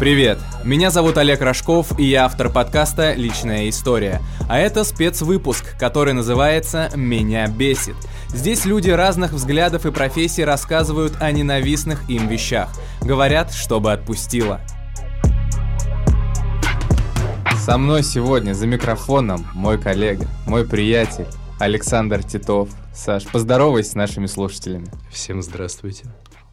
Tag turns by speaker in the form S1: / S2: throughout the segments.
S1: Привет! Меня зовут Олег Рожков, и я автор подкаста «Личная история». А это спецвыпуск, который называется «Меня бесит». Здесь люди разных взглядов и профессий рассказывают о ненавистных им вещах. Говорят, чтобы отпустило. Со мной сегодня за микрофоном мой коллега, мой приятель Александр Титов. Саш, поздоровайся с нашими слушателями.
S2: Всем здравствуйте.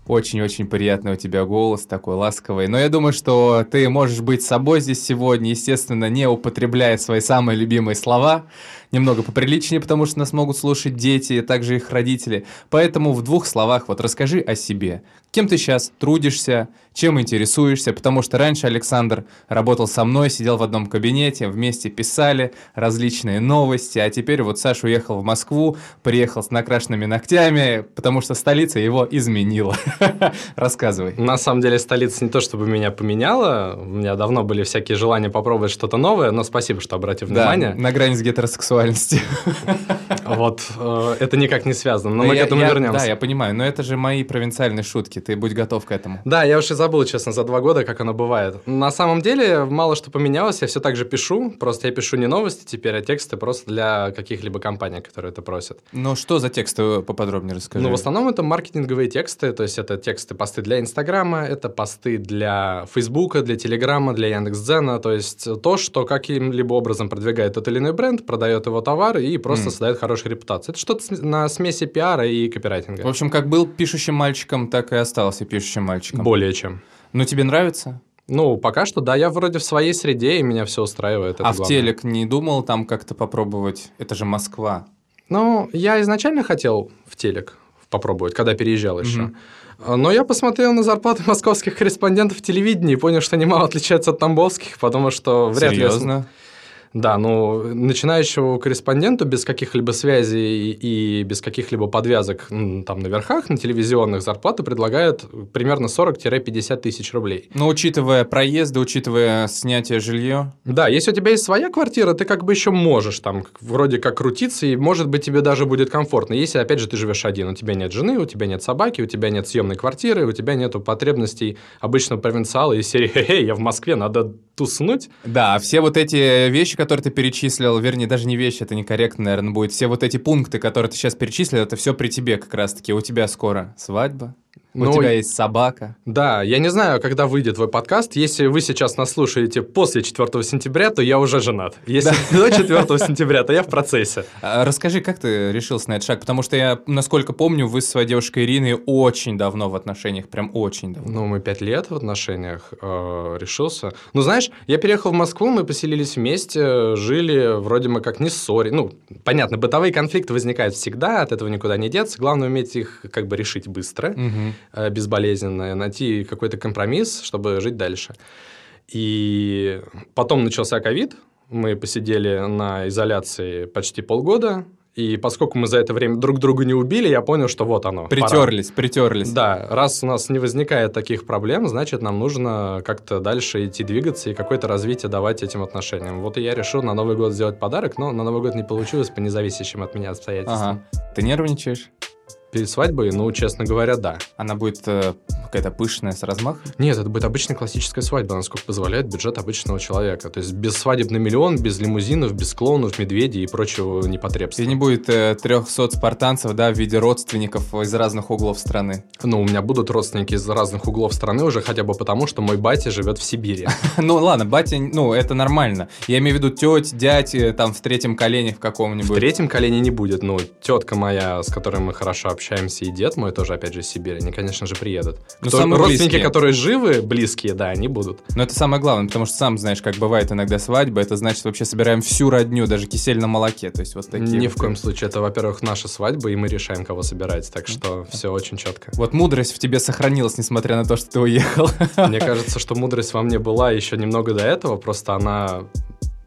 S1: Очень-очень приятный у тебя голос, такой ласковый. Но я думаю, что ты можешь быть собой здесь сегодня, естественно, не употребляя свои самые любимые слова. Немного поприличнее, потому что нас могут слушать дети, также их родители. Поэтому в двух словах вот расскажи о себе. Кем ты сейчас трудишься, чем интересуешься, потому что раньше Александр работал со мной, сидел в одном кабинете, вместе писали различные новости, а теперь вот Саша уехал в Москву, приехал с накрашенными ногтями, потому что столица его изменила. Рассказывай.
S2: На самом деле столица не то чтобы меня поменяла, у меня давно были всякие желания попробовать что-то новое, но спасибо, что обратил внимание.
S1: Да, на грани с гетеросексуальностью.
S2: Вот, э, это никак не связано, но мы к этому вернемся.
S1: Да, я понимаю, но это же мои провинциальные шутки, ты будь готов к этому.
S2: Да, я уже забыл, честно, за два года, как оно бывает. На самом деле, мало что поменялось, я все так же пишу, просто я пишу не новости теперь, а тексты просто для каких-либо компаний, которые это просят.
S1: Ну, что за тексты поподробнее расскажи?
S2: Ну, в основном это маркетинговые тексты, то есть это тексты, посты для Инстаграма, это посты для Фейсбука, для Телеграма, для Яндекс.Дзена, то есть то, что каким-либо образом продвигает тот или иной бренд, продает его товар и просто mm. создает хорошую репутацию. Это что-то на смеси пиара и копирайтинга.
S1: В общем, как был пишущим мальчиком, так и остался пишущим мальчиком.
S2: Более чем.
S1: Ну, тебе нравится?
S2: Ну, пока что, да, я вроде в своей среде, и меня все устраивает.
S1: А в телек не думал там как-то попробовать? Это же Москва.
S2: Ну, я изначально хотел в телек попробовать, когда переезжал еще. Угу. Но я посмотрел на зарплаты московских корреспондентов телевидения и понял, что они мало отличаются от тамбовских, потому что вряд
S1: Серьезно? ли... Серьезно?
S2: Да, ну, начинающему корреспонденту без каких-либо связей и без каких-либо подвязок там на верхах, на телевизионных зарплаты предлагают примерно 40-50 тысяч рублей.
S1: Но учитывая проезды, учитывая снятие жилья.
S2: Да, если у тебя есть своя квартира, ты как бы еще можешь там вроде как крутиться, и может быть тебе даже будет комфортно. Если, опять же, ты живешь один, у тебя нет жены, у тебя нет собаки, у тебя нет съемной квартиры, у тебя нет потребностей обычного провинциала из серии «Эй, я в Москве, надо туснуть».
S1: Да, все вот эти вещи, которые ты перечислил, вернее, даже не вещи, это некорректно, наверное, будет. Все вот эти пункты, которые ты сейчас перечислил, это все при тебе как раз-таки. У тебя скоро свадьба, ну, У тебя есть собака.
S2: Да, я не знаю, когда выйдет твой подкаст. Если вы сейчас нас слушаете после 4 сентября, то я уже женат. Если до 4 сентября, то я в процессе.
S1: А, расскажи, как ты решился на этот шаг? Потому что я, насколько помню, вы с своей девушкой Ириной очень давно в отношениях, прям очень давно.
S2: Ну, мы пять лет в отношениях э, решился. Ну, знаешь, я переехал в Москву, мы поселились вместе, жили, вроде мы как не ссоре. Ну, понятно, бытовые конфликты возникают всегда, от этого никуда не деться. Главное уметь их как бы решить быстро. Угу. Э, безболезненно, найти какой-то компромисс, чтобы жить дальше. И потом начался ковид, мы посидели на изоляции почти полгода, и поскольку мы за это время друг друга не убили, я понял, что вот оно.
S1: Притерлись, пора. притерлись.
S2: Да, раз у нас не возникает таких проблем, значит, нам нужно как-то дальше идти двигаться и какое-то развитие давать этим отношениям. Вот и я решил на Новый год сделать подарок, но на Новый год не получилось по независящим от меня обстоятельствам.
S1: Ага. Ты нервничаешь?
S2: Перед свадьбой, ну, честно говоря, да.
S1: Она будет э, какая-то пышная с размахом?
S2: Нет, это будет обычная классическая свадьба, насколько позволяет бюджет обычного человека. То есть без свадебный миллион, без лимузинов, без клоунов, медведей и прочего непотребства.
S1: И не будет э, 300 спартанцев, да, в виде родственников из разных углов страны?
S2: Ну, у меня будут родственники из разных углов страны уже хотя бы потому, что мой батя живет в Сибири.
S1: Ну, ладно, батя, ну, это нормально. Я имею в виду теть, дядь, э, там, в третьем колене в каком-нибудь. В
S2: третьем колене не будет. Ну, тетка моя, с которой мы хорошо общаемся, и дед мой тоже, опять же, из Сибири, они, конечно же, приедут.
S1: Ну, Кто, самые
S2: родственники,
S1: близкие.
S2: которые живы, близкие, да, они будут.
S1: Но это самое главное, потому что сам знаешь, как бывает иногда свадьба, это значит, вообще собираем всю родню, даже кисель на молоке, то есть вот такие.
S2: Ни
S1: вот
S2: в коем случае, это, во-первых, наша свадьба, и мы решаем, кого собирать, так что все очень четко.
S1: Вот мудрость в тебе сохранилась, несмотря на то, что ты уехал.
S2: Мне кажется, что мудрость во мне была еще немного до этого, просто она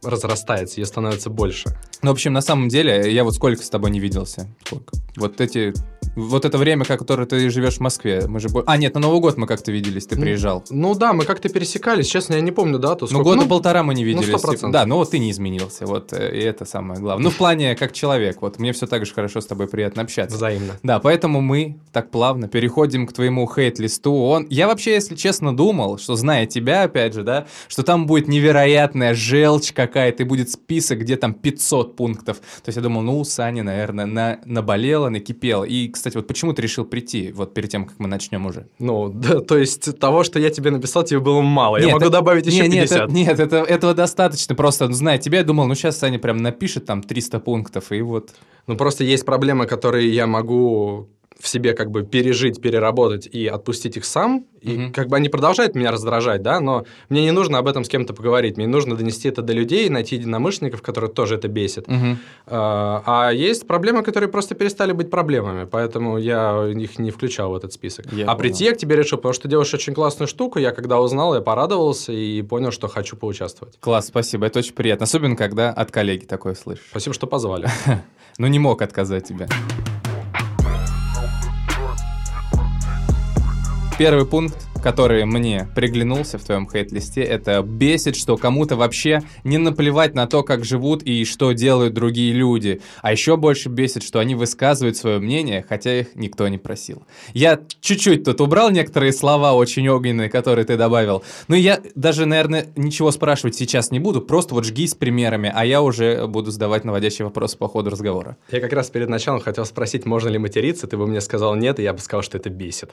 S2: разрастается, ее становится больше.
S1: Ну, в общем, на самом деле, я вот сколько с тобой не виделся? Сколько? Вот эти Вот это время, которое ты живешь в Москве. Мы же... А, нет, на Новый год мы как-то виделись, ты
S2: Ну,
S1: приезжал.
S2: Ну да, мы как-то пересекались, честно, я не помню дату.
S1: Ну,
S2: сколько-
S1: года
S2: ну,
S1: полтора мы не виделись.
S2: 100%.
S1: да, ну вот ты не изменился, вот, э, и это самое главное. Ну, в плане, как человек, вот, мне все так же хорошо с тобой приятно общаться.
S2: Взаимно.
S1: Да, поэтому мы так плавно переходим к твоему хейт-листу. Он, я вообще, если честно, думал, что зная тебя, опять же, да, что там будет невероятная желчь какая-то, и будет список, где там 500 пунктов. То есть я думал, ну, у Сани, наверное, на, наболело, накипело. И, кстати, вот почему ты решил прийти, вот перед тем, как мы начнем уже?
S2: Ну, да, то есть того, что я тебе написал, тебе было мало. я
S1: Нет,
S2: могу
S1: это-
S2: добавить еще
S1: не, нет,
S2: 50.
S1: это- Нет, это, этого достаточно. Просто, ну, зная тебя, я думал, ну, сейчас Саня прям напишет там 300 пунктов, и вот...
S2: Ну, просто есть проблемы, которые я могу в себе как бы пережить, переработать и отпустить их сам. И
S1: Мгм.
S2: как бы они продолжают меня раздражать, да, но мне не нужно об этом с кем-то поговорить. Мне нужно донести это до людей, найти единомышленников, которых тоже это бесит.
S1: Мгм.
S2: А а есть проблемы, которые просто перестали быть проблемами, поэтому я их не включал в этот список.
S1: Я
S2: а
S1: понял.
S2: прийти я к тебе решил, потому что ты делаешь очень классную штуку. Я когда узнал, я порадовался и понял, что хочу поучаствовать.
S1: Класс, спасибо, это очень приятно. Особенно, когда от коллеги такое слышишь.
S2: Спасибо, что позвали.
S1: Ну, не мог отказать тебе. Первый пункт, который мне приглянулся в твоем хейт-листе, это бесит, что кому-то вообще не наплевать на то, как живут и что делают другие люди. А еще больше бесит, что они высказывают свое мнение, хотя их никто не просил. Я чуть-чуть тут убрал некоторые слова очень огненные, которые ты добавил. Ну, я даже, наверное, ничего спрашивать сейчас не буду, просто вот жги с примерами, а я уже буду задавать наводящие вопросы по ходу разговора.
S2: Я как раз перед началом хотел спросить, можно ли материться, ты бы мне сказал нет, и я бы сказал, что это бесит.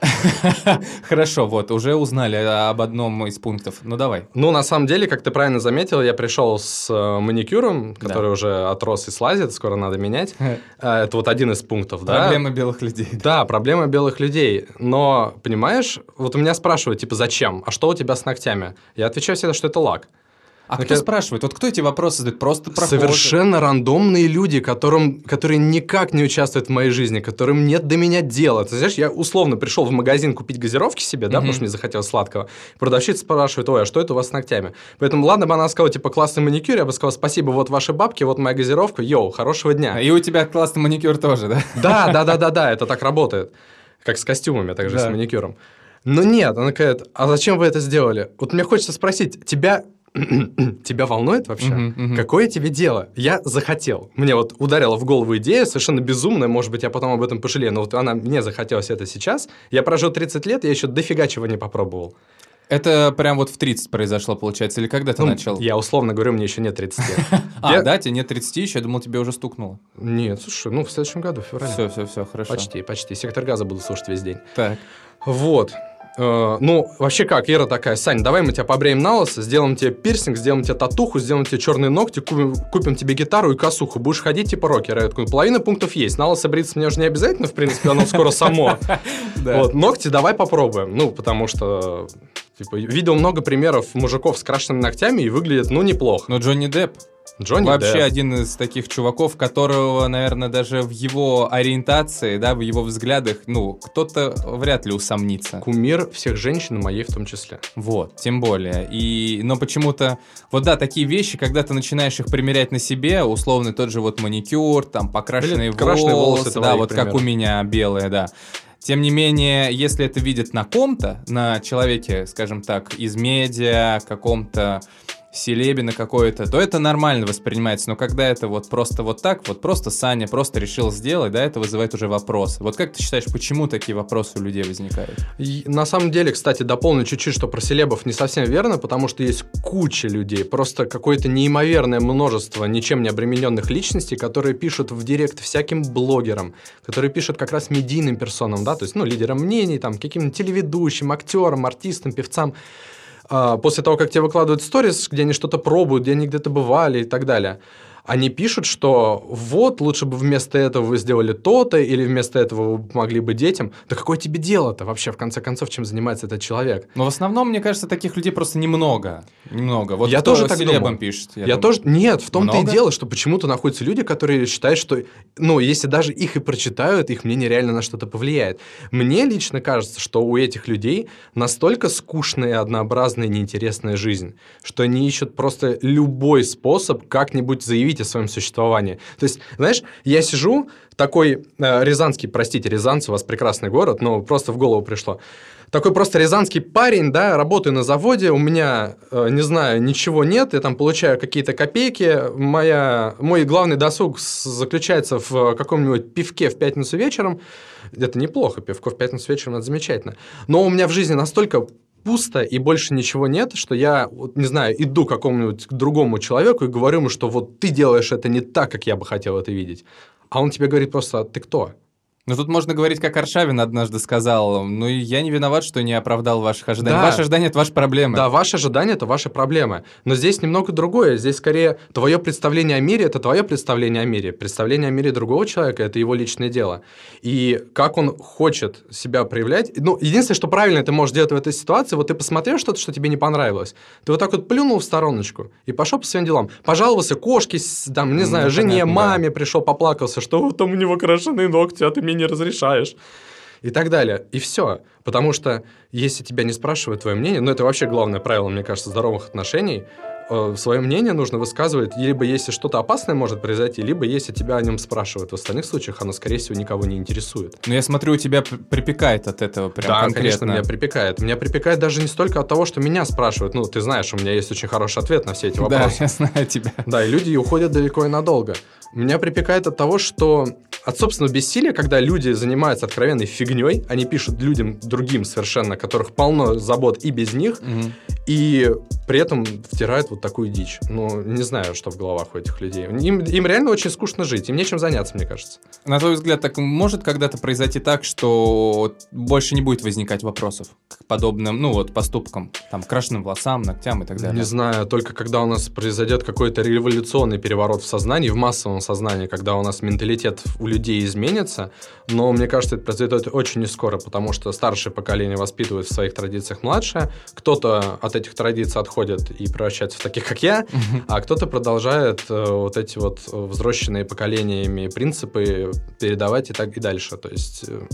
S1: Хорошо, вот, уже узнали об одном из пунктов. Ну, давай.
S2: Ну, на самом деле, как ты правильно заметил, я пришел с э, маникюром,
S1: Да.
S2: который уже отрос и слазит, скоро надо менять. Э, Это вот один из пунктов, да?
S1: Проблемы белых людей.
S2: Да, проблема белых людей. Но, понимаешь, вот у меня спрашивают, типа, зачем? А что у тебя с ногтями? Я отвечаю всегда, что это лак.
S1: А
S2: Так
S1: кто
S2: я-
S1: спрашивает? Вот кто эти вопросы задает? Просто прохожие?
S2: Совершенно рандомные люди, которым, которые никак не участвуют в моей жизни, которым нет до меня дела. Ты знаешь, я условно пришел в магазин купить газировки себе, да,
S1: Мгм.
S2: потому что мне захотелось сладкого. Продавщица спрашивает, ой, а что это у вас с ногтями? Поэтому, ладно бы она сказала, типа, классный маникюр, я бы сказал, спасибо, вот ваши бабки, вот моя газировка, йоу, хорошего дня.
S1: И у тебя классный маникюр тоже, да?
S2: Да, да, да, да, да, это так работает. Как с костюмами, так же
S1: Да.
S2: с маникюром. Но нет, она говорит, а зачем вы это сделали? Вот мне хочется спросить, тебя, тебя волнует вообще?
S1: Мгм, мгм.
S2: Какое тебе дело? Я захотел. Мне вот ударила в голову идея, совершенно безумная, может быть, я потом об этом пожалею, но вот она мне захотелось это сейчас. Я прожил 30 лет, я еще дофига чего не попробовал.
S1: Это прям вот в 30 произошло, получается, или когда ты
S2: Ну,
S1: начал?
S2: Я условно говорю, мне еще нет 30 лет.
S1: А, да, тебе нет 30 еще, я думал, тебе уже стукнуло.
S2: Нет, слушай, ну в следующем году, в феврале.
S1: Все, все, все, хорошо.
S2: Почти, почти. Сектор газа буду слушать весь день.
S1: Так.
S2: Вот. Э, Ну, вообще как, Ира такая, Сань, давай мы тебя побреем на лысо, сделаем тебе пирсинг, сделаем тебе татуху, сделаем тебе черные ногти, купим, купим тебе гитару и косуху, будешь ходить типа рокера. Я такой, половина пунктов есть, на лысо бриться мне уже не обязательно, в принципе, оно скоро само. Вот, ногти давай попробуем, ну, потому что, типа, видел много примеров мужиков с крашенными ногтями и выглядит, ну, неплохо.
S1: Но Джонни Депп
S2: Джонни
S1: вообще
S2: Депп.
S1: один из таких чуваков, которого, наверное, даже в его ориентации, да, в его взглядах, ну, кто-то вряд ли усомнится.
S2: Кумир всех женщин, моей в том числе.
S1: Вот, тем более. И, но почему-то, вот да, такие вещи, когда ты начинаешь их примерять на себе, условно тот же вот маникюр, там покрашенные
S2: Или волосы,
S1: волосы, да, вот как
S2: примеру.
S1: у меня белые, да. Тем не менее, если это видят на ком-то, на человеке, скажем так, из медиа, каком-то селебе на какой-то, то это нормально воспринимается. Но когда это вот просто вот так, вот просто Саня просто решил сделать, да, это вызывает уже вопросы. Вот как ты считаешь, почему такие вопросы у людей возникают?
S2: И на самом деле, кстати, дополню чуть-чуть, что про селебов не совсем верно, потому что есть куча людей, просто какое-то неимоверное множество ничем не обремененных личностей, которые пишут в директ всяким блогерам, которые пишут как раз медийным персонам, да, то есть, ну, лидерам мнений, там, каким-то телеведущим, актерам, артистам, певцам, после того, как тебе выкладывают сторис, где они что-то пробуют, где они где-то бывали и так далее, они пишут, что вот, лучше бы вместо этого вы сделали то-то, или вместо этого вы помогли бы детям. Да какое тебе дело-то вообще, в конце концов, чем занимается этот человек?
S1: Но в основном, мне кажется, таких людей просто немного. Немного. Вот
S2: Я тоже так думал.
S1: пишет.
S2: Я,
S1: думаю.
S2: тоже... Нет, в том-то и дело, что почему-то находятся люди, которые считают, что, ну, если даже их и прочитают, их мнение реально на что-то повлияет. Мне лично кажется, что у этих людей настолько скучная, однообразная, неинтересная жизнь, что они ищут просто любой способ как-нибудь заявить о своем существовании. То есть, знаешь, я сижу, такой э, Рязанский, простите, Рязанцы, у вас прекрасный город, но просто в голову пришло. Такой просто рязанский парень, да, работаю на заводе, у меня, э, не знаю, ничего нет, я там получаю какие-то копейки, моя, мой главный досуг заключается в каком-нибудь пивке в пятницу вечером, это неплохо, пивко в пятницу вечером, это замечательно, но у меня в жизни настолько пусто и больше ничего нет, что я, вот, не знаю, иду к какому-нибудь другому человеку и говорю ему, что вот ты делаешь это не так, как я бы хотел это видеть. А он тебе говорит просто, «А ты кто?
S1: Ну, тут можно говорить, как Аршавин однажды сказал, ну, я не виноват, что не оправдал ваших ожиданий. Да. Ваши ожидания – это ваши проблемы.
S2: Да, ваши ожидания – это ваши проблемы. Но здесь немного другое. Здесь скорее твое представление о мире – это твое представление о мире. Представление о мире другого человека – это его личное дело. И как он хочет себя проявлять. Ну, единственное, что правильно ты можешь делать в этой ситуации, вот ты посмотрел что-то, что тебе не понравилось, ты вот так вот плюнул в стороночку и пошел по своим делам. Пожаловался кошке, там, не знаю, ну, жене, понятно, маме да. пришел, поплакался, что там у него крашеные ногти, а ты меня не разрешаешь. И так далее. И все. Потому что если тебя не спрашивают твое мнение, ну это вообще главное правило, мне кажется, здоровых отношений, э, свое мнение нужно высказывать, либо если что-то опасное может произойти, либо если тебя о нем спрашивают. В остальных случаях оно, скорее всего, никого не интересует.
S1: Но я смотрю, у тебя припекает от этого прям
S2: да,
S1: конкретно.
S2: конечно, меня припекает. Меня припекает даже не столько от того, что меня спрашивают. Ну, ты знаешь, у меня есть очень хороший ответ на все эти вопросы.
S1: Да, я знаю тебя.
S2: Да, и люди уходят далеко и надолго. Меня припекает от того, что от собственного бессилия, когда люди занимаются откровенной фигней, они пишут людям другим совершенно, которых полно забот и без них, угу. и при этом втирают вот такую дичь. Ну, не знаю, что в головах у этих людей. Им, им реально очень скучно жить, им нечем заняться, мне кажется.
S1: На твой взгляд, так может когда-то произойти так, что больше не будет возникать вопросов к подобным, ну вот, поступкам, там, крашенным волосам, ногтям и так далее?
S2: Не знаю, только когда у нас произойдет какой-то революционный переворот в сознании, в массовом сознании, когда у нас менталитет у людей изменится, но мне кажется, это произойдет очень не скоро, потому что старшее поколение воспитывает в своих традициях младшее, кто-то от этих традиций отходит и превращаются в таких, как я, а кто-то продолжает э, вот эти вот взросшенные поколениями принципы передавать и так и дальше. То есть э,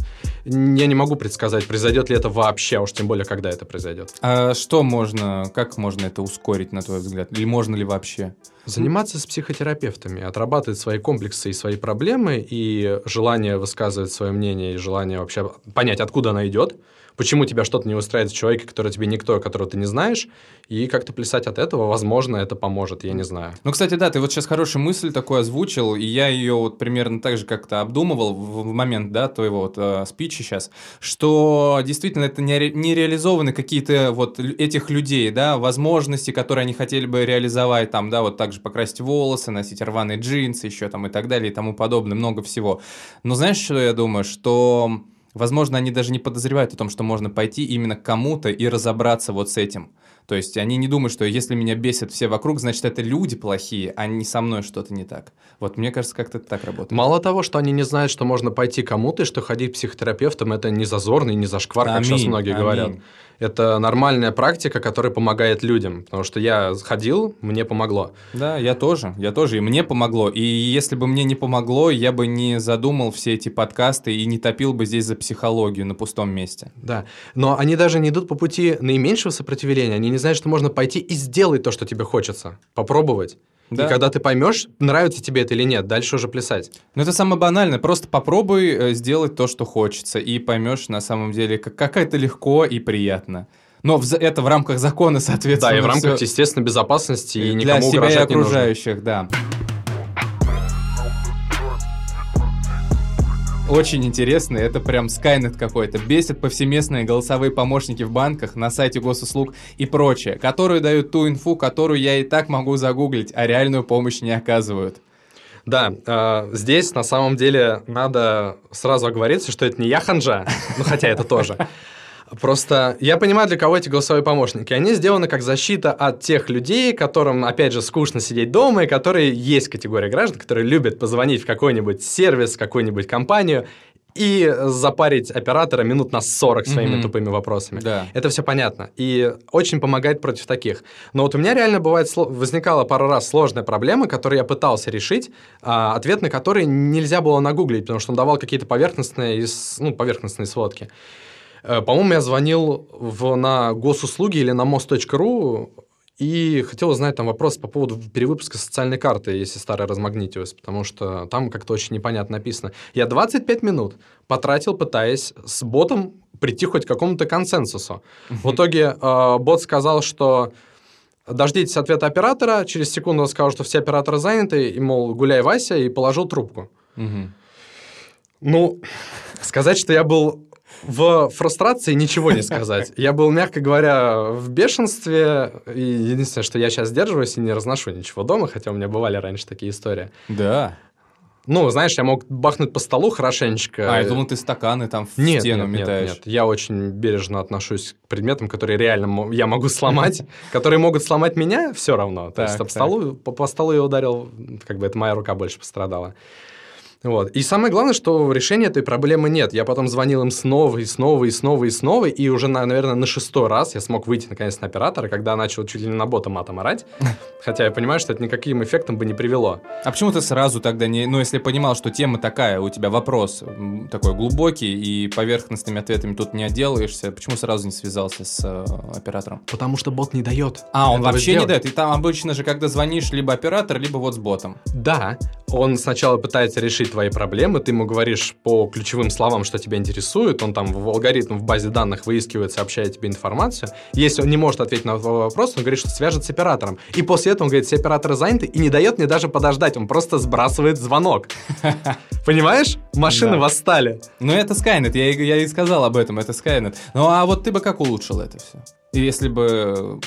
S2: я не могу предсказать, произойдет ли это вообще, а уж тем более, когда это произойдет.
S1: А что можно, как можно это ускорить, на твой взгляд? Или можно ли вообще?
S2: Заниматься с психотерапевтами, отрабатывать свои комплексы и свои проблемы, и желание высказывать свое мнение, и желание вообще понять, откуда она идет, почему тебя что-то не устраивает в человеке, который тебе никто, которого ты не знаешь, и как-то плясать от этого, возможно, это поможет, я не знаю.
S1: Ну, кстати, да, ты вот сейчас хорошую мысль такую озвучил, и я ее вот примерно так же как-то обдумывал в момент, да, твоего вот э, спича сейчас, что действительно это не, не реализованы какие-то вот этих людей, да, возможности, которые они хотели бы реализовать, там, да, вот также покрасить волосы, носить рваные джинсы еще там и так далее и тому подобное, много всего. Но знаешь, что я думаю, что Возможно, они даже не подозревают о том, что можно пойти именно к кому-то и разобраться вот с этим. То есть они не думают, что если меня бесят все вокруг, значит, это люди плохие, а не со мной что-то не так. Вот мне кажется, как-то это так работает.
S2: Мало того, что они не знают, что можно пойти кому-то, и что ходить к психотерапевтам – это не зазорно и не зашквар, как сейчас многие аминь. говорят. Это нормальная практика, которая помогает людям. Потому что я ходил, мне помогло.
S1: Да, я тоже. Я тоже. И мне помогло. И если бы мне не помогло, я бы не задумал все эти подкасты и не топил бы здесь за психологию на пустом месте.
S2: Да. Но они даже не идут по пути наименьшего сопротивления. Они не знают, что можно пойти и сделать то, что тебе хочется. Попробовать. Да. И когда ты поймешь, нравится тебе это или нет, дальше уже плясать.
S1: Ну, это самое банальное. Просто попробуй э, сделать то, что хочется, и поймешь на самом деле, как, как это легко и приятно. Но в, это в рамках закона, соответственно.
S2: Да, и в рамках, все... естественно, безопасности и
S1: никому
S2: Для себя
S1: и окружающих, да. Очень интересно, это прям Skynet какой-то. Бесит повсеместные голосовые помощники в банках, на сайте госуслуг и прочее, которые дают ту инфу, которую я и так могу загуглить, а реальную помощь не оказывают.
S2: Да, э, здесь на самом деле надо сразу оговориться, что это не я ханжа, ну хотя это тоже. Просто я понимаю, для кого эти голосовые помощники. Они сделаны как защита от тех людей, которым, опять же, скучно сидеть дома, и которые есть категория граждан, которые любят позвонить в какой-нибудь сервис, какую-нибудь компанию и запарить оператора минут на 40 своими mm-hmm. тупыми вопросами.
S1: Да.
S2: Это все понятно. И очень помогает против таких. Но вот у меня реально бывает, возникала пару раз сложная проблема, которую я пытался решить, а, ответ на который нельзя было нагуглить, потому что он давал какие-то поверхностные, ну, поверхностные сводки. Э, по-моему, я звонил в, на госуслуги или на мост.ру, И хотел узнать там вопрос по поводу перевыпуска социальной карты, если старая размагнитилась, потому что там как-то очень непонятно написано. Я 25 минут потратил, пытаясь с ботом прийти хоть к какому-то консенсусу. В итоге э, бот сказал, что дождитесь ответа оператора, через секунду он сказал, что все операторы заняты, и, мол, гуляй, Вася, и положил трубку. Ну, сказать, что я был в фрустрации ничего не сказать. Я был, мягко говоря, в бешенстве. И единственное, что я сейчас сдерживаюсь и не разношу ничего дома, хотя у меня бывали раньше такие истории.
S1: Да.
S2: Ну, знаешь, я мог бахнуть по столу хорошенечко.
S1: А, я думал, ты стаканы там в
S2: нет,
S1: стену
S2: нет,
S1: метаешь.
S2: Нет, нет, я очень бережно отношусь к предметам, которые реально я могу сломать, которые могут сломать меня, все равно. То есть по столу я ударил, как бы это моя рука больше пострадала. Вот. И самое главное, что решения этой проблемы нет. Я потом звонил им снова и снова и снова и снова, и уже, на, наверное, на шестой раз я смог выйти наконец на оператора, когда начал чуть ли не на бота матом орать. Хотя я понимаю, что это никаким эффектом бы не привело.
S1: А почему ты сразу тогда не... Ну, если понимал, что тема такая, у тебя вопрос такой глубокий, и поверхностными ответами тут не отделаешься, почему сразу не связался с э, оператором?
S2: Потому что бот не дает.
S1: А, он вообще не
S2: сделать.
S1: дает. И там обычно же, когда звонишь, либо оператор, либо вот с ботом.
S2: Да, он сначала пытается решить твои проблемы, ты ему говоришь по ключевым словам, что тебя интересует, он там в алгоритм в базе данных выискивает, сообщает тебе информацию. Если он не может ответить на твой вопрос, он говорит, что свяжет с оператором. И после этого он говорит, все операторы заняты, и не дает мне даже подождать, он просто сбрасывает звонок. Понимаешь? Машины
S1: Да.
S2: восстали.
S1: Ну, это Skynet, я, я и сказал об этом, это Skynet. Ну, а вот ты бы как улучшил это все? Если бы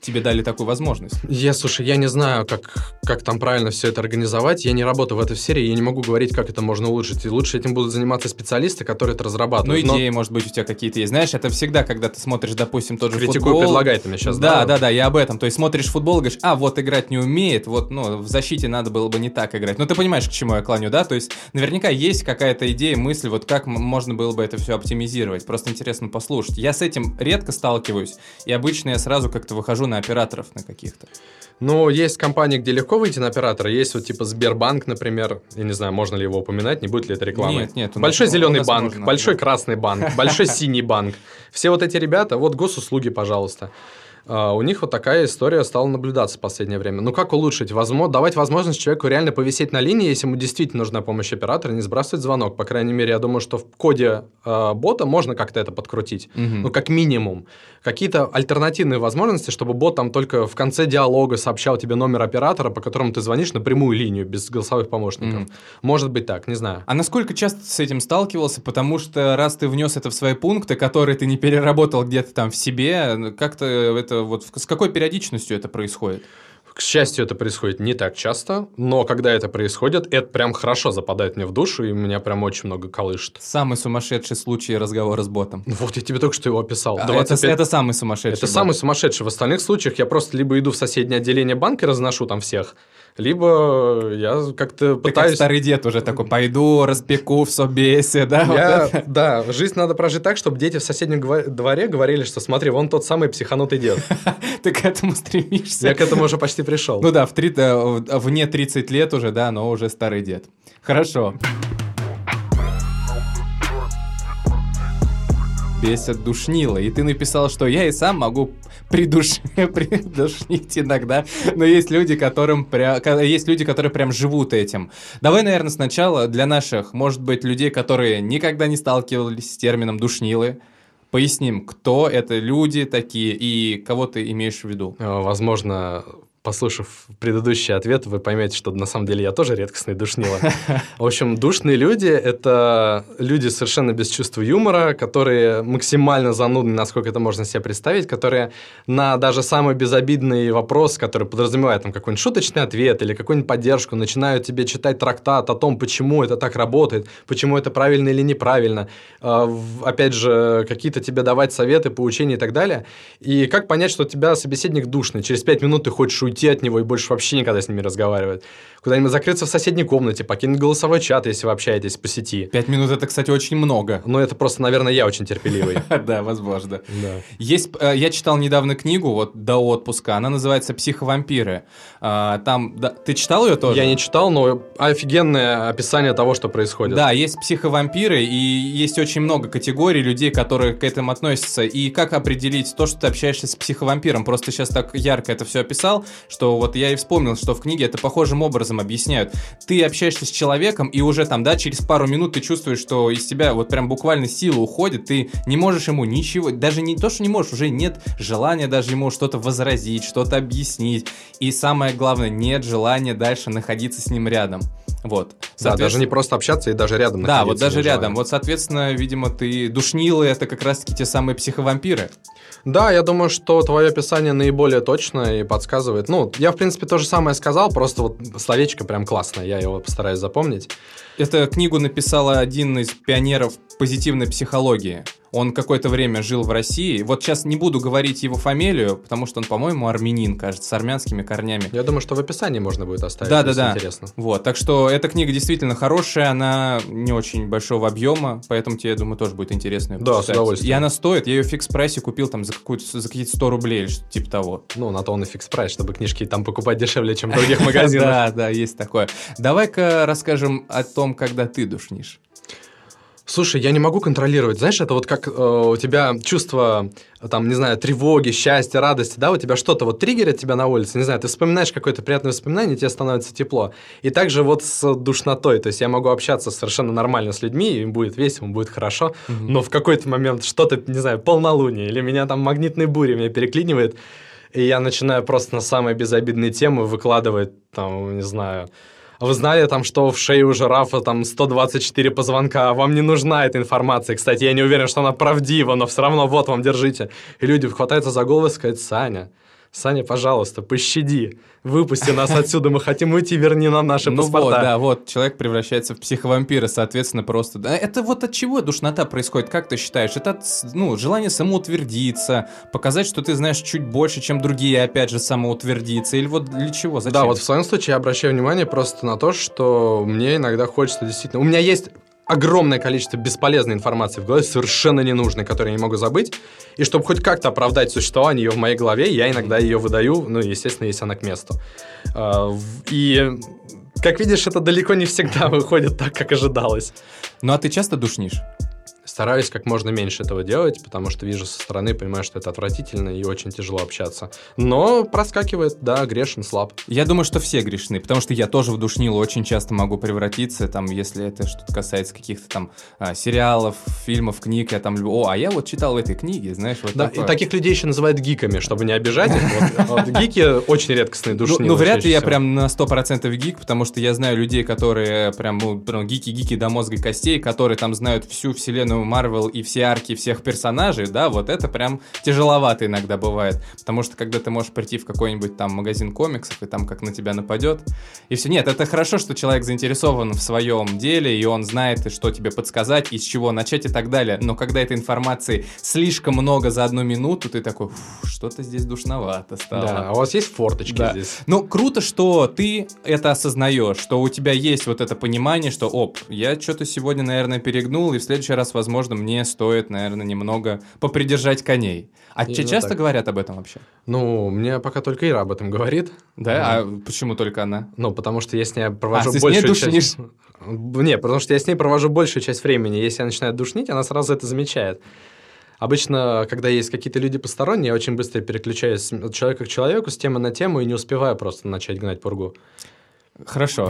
S1: тебе дали такую возможность.
S2: Я, слушай, я не знаю, как, как там правильно все это организовать. Я не работаю в этой сфере, я не могу говорить, как это можно улучшить. И лучше этим будут заниматься специалисты, которые это
S1: Ну,
S2: разрабатывают. Но
S1: идеи, может быть, у тебя какие-то есть. Знаешь, это всегда, когда ты смотришь, допустим, тот же
S2: критикуй,
S1: футбол.
S2: предлагай ты мне сейчас.
S1: Да, да, да, я об этом. То есть смотришь футбол и говоришь, а, вот играть не умеет, вот, ну, в защите надо было бы не так играть. Ну, ты понимаешь, к чему я клоню, да? То есть наверняка есть какая-то идея, мысль, вот как можно было бы это все оптимизировать. Просто интересно послушать. Я с этим редко сталкиваюсь, и обычно я сразу как-то выхожу на операторов на каких-то.
S2: Ну, есть компании, где легко выйти на оператора. Есть вот типа Сбербанк, например. Я не знаю, можно ли его упоминать, не будет ли это рекламой.
S1: Нет, нет, нас-
S2: Большой
S1: у
S2: зеленый
S1: нас
S2: банк,
S1: можно,
S2: большой
S1: да.
S2: красный банк, большой синий банк. Все вот эти ребята, вот госуслуги, пожалуйста. А, у них вот такая история стала наблюдаться в последнее время. Ну, как улучшить? Возмо... Давать возможность человеку реально повисеть на линии, если ему действительно нужна помощь оператора, не сбрасывать звонок. По крайней мере, я думаю, что в коде а, бота можно как-то это подкрутить.
S1: Мгм.
S2: Ну, как минимум. Какие-то альтернативные возможности, чтобы бот там только в конце диалога сообщал тебе номер оператора, по которому ты звонишь на прямую линию, без голосовых помощников.
S1: Мгм.
S2: Может быть так, не знаю.
S1: А насколько часто ты с этим сталкивался? Потому что раз ты внес это в свои пункты, которые ты не переработал где-то там в себе, как-то это вот с какой периодичностью это происходит?
S2: К счастью, это происходит не так часто, но когда это происходит, это прям хорошо западает мне в душу, и меня прям очень много колышет.
S1: Самый сумасшедший случай разговора с ботом.
S2: Вот я тебе только что его описал.
S1: А
S2: 25
S1: Это, это самый сумасшедший.
S2: Это
S1: бот.
S2: самый сумасшедший. В остальных случаях я просто либо иду в соседнее отделение банка и разношу там всех, либо я как-то
S1: Ты как
S2: пытаюсь...
S1: старый дед уже такой, пойду, распеку в собесе, да? вот
S2: Я-
S1: это.
S2: да, жизнь надо прожить так, чтобы дети в соседнем дворе говорили, что смотри, вон тот самый психанутый дед.
S1: Ты к этому стремишься.
S2: Я к этому уже почти пришел.
S1: Ну да, в три- э, в- вне 30 лет уже, да, но уже старый дед. Хорошо. Бесят душнило. И ты написал, что я и сам могу придуш... придушнить иногда. Но есть люди, которым пря... есть люди, которые прям живут этим. Давай, наверное, сначала для наших, может быть, людей, которые никогда не сталкивались с термином душнилы, поясним, кто это люди такие и кого ты имеешь в виду.
S2: Э, Возможно, послушав предыдущий ответ, вы поймете, что на самом деле я тоже редкостный душнило. В общем, душные люди — это люди совершенно без чувства юмора, которые максимально занудны, насколько это можно себе представить, которые на даже самый безобидный вопрос, который подразумевает там какой-нибудь шуточный ответ или какую-нибудь поддержку, начинают тебе читать трактат о том, почему это так работает, почему это правильно или неправильно, в- опять же, какие-то тебе давать советы, поучения и так далее. И как понять, что у тебя собеседник душный? Через пять минут ты хочешь уйти, уйти от него и больше вообще никогда с ними разговаривать. Куда-нибудь закрыться в соседней комнате, покинуть голосовой чат, если вы общаетесь по сети.
S1: Пять минут это, кстати, очень много.
S2: Но это просто, наверное, я очень терпеливый.
S1: Да, возможно. Есть, э, я читал недавно книгу вот до отпуска, она называется «Психовампиры». А, Там, ты читал ее тоже?
S2: Я не читал, но офигенное описание того, что происходит.
S1: Да, есть психовампиры, и есть очень много категорий людей, которые к этому относятся. И как определить то, что ты общаешься с психовампиром? Просто сейчас так ярко это все описал, что вот я и вспомнил, что в книге это похожим образом объясняют. Ты общаешься с человеком, и уже там, да, через пару минут ты чувствуешь, что из тебя вот прям буквально сила уходит, ты не можешь ему ничего, даже не то, что не можешь, уже нет желания даже ему что-то возразить, что-то объяснить. И самое главное, нет желания дальше находиться с ним рядом. Вот.
S2: Да, даже не просто общаться и даже рядом
S1: Да, вот даже рядом. Вот, соответственно, видимо, ты душнилы, это как раз-таки те самые психовампиры.
S2: Да, я думаю, что твое описание наиболее точно и подсказывает. Ну, я, в принципе, то же самое сказал, просто вот словечко прям классное, я его постараюсь запомнить.
S1: Эту книгу написала один из пионеров позитивной психологии. Он какое-то время жил в России. Вот сейчас не буду говорить его фамилию, потому что он, по-моему, армянин, кажется, с армянскими корнями.
S2: Я думаю, что в описании можно будет оставить,
S1: Да, да, да.
S2: интересно.
S1: Вот, так что эта книга действительно хорошая, она не очень большого объема, поэтому тебе, я думаю, тоже будет интересно
S2: Да, с
S1: почитать.
S2: удовольствием.
S1: И она стоит, я ее в фикс-прайсе купил там за, какую-то, за какие-то 100 рублей или что-то типа того.
S2: Ну, на то он и фикс прайс, чтобы книжки там покупать дешевле, чем в других магазинах.
S1: Да, да, есть такое. Давай-ка расскажем о том, когда ты душнишь.
S2: Слушай, я не могу контролировать. Знаешь, это вот как э, у тебя чувство, там, не знаю, тревоги, счастья, радости, да, у тебя что-то вот триггерит тебя на улице, не знаю, ты вспоминаешь какое-то приятное воспоминание, тебе становится тепло. И также вот с душнотой, то есть я могу общаться совершенно нормально с людьми, им будет весело, им будет хорошо, но в какой-то момент что-то, не знаю, полнолуние, или меня там магнитной бурей меня переклинивает, и я начинаю просто на самые безобидные темы выкладывать, там, не знаю, вы знали там, что в шее у жирафа там 124 позвонка, вам не нужна эта информация. Кстати, я не уверен, что она правдива, но все равно вот вам, держите. И люди хватаются за голову и сказать, Саня, Саня, пожалуйста, пощади, выпусти нас отсюда, мы хотим уйти, верни нам наши
S1: ну вот,
S2: паспорта.
S1: да, вот, человек превращается в психовампира, соответственно, просто... Да, это вот от чего душнота происходит, как ты считаешь? Это от, ну, желание самоутвердиться, показать, что ты знаешь чуть больше, чем другие, опять же, самоутвердиться, или вот для чего, зачем?
S2: Да, вот в своем случае я обращаю внимание просто на то, что мне иногда хочется действительно... У меня есть огромное количество бесполезной информации в голове, совершенно ненужной, которую я не могу забыть. И чтобы хоть как-то оправдать существование ее в моей голове, я иногда ее выдаю, ну, естественно, если она к месту. А, И, как видишь, это далеко не всегда выходит так, как ожидалось.
S1: Ну а ты часто душнишь?
S2: Стараюсь как можно меньше этого делать, потому что вижу со стороны, понимаю, что это отвратительно и очень тяжело общаться. Но проскакивает, да, грешен, слаб.
S1: Я думаю, что все грешны, потому что я тоже в душнилу очень часто могу превратиться, там, если это что-то касается каких-то там а, сериалов, фильмов, книг, я там, о, а я вот читал в этой книге, знаешь, вот
S2: Да,
S1: такое.
S2: и таких людей еще называют гиками, чтобы не обижать их. Вот гики очень редкостные
S1: Ну,
S2: душнилы.
S1: ну, вряд
S2: чаще
S1: ли я прям на 100% гик, потому что я знаю людей, которые прям, ну, гики-гики до мозга костей, которые там знают всю вселенную Марвел и все арки всех персонажей, да, вот это прям тяжеловато иногда бывает, потому что когда ты можешь прийти в какой-нибудь там магазин комиксов, и там как на тебя нападет, и все. Нет, это хорошо, что человек заинтересован в своем деле, и он знает, что тебе подсказать, и с чего начать и так далее, но когда этой информации слишком много за одну минуту, ты такой, «Фу, что-то здесь душновато стало.
S2: Да, а у вас есть форточки
S1: Да.
S2: здесь?
S1: Ну, круто, что ты это осознаешь, что у тебя есть вот это понимание, что, оп, я что-то сегодня, наверное, перегнул, и в следующий раз, возможно, мне стоит, наверное, немного попридержать коней. А
S2: Именно
S1: часто
S2: так.
S1: говорят об этом вообще?
S2: Ну, мне пока только Ира об этом говорит.
S1: Да? А почему только она?
S2: Ну, потому что я с ней провожу
S1: А, ты с ней
S2: большую часть...
S1: душнишь?
S2: Не, потому что я с ней провожу большую часть времени. Если я начинаю душнить, она сразу это замечает. Обычно, когда есть какие-то люди посторонние, я очень быстро переключаюсь от человека к человеку, с темы на тему, и не успеваю просто начать гнать пургу.
S1: Хорошо.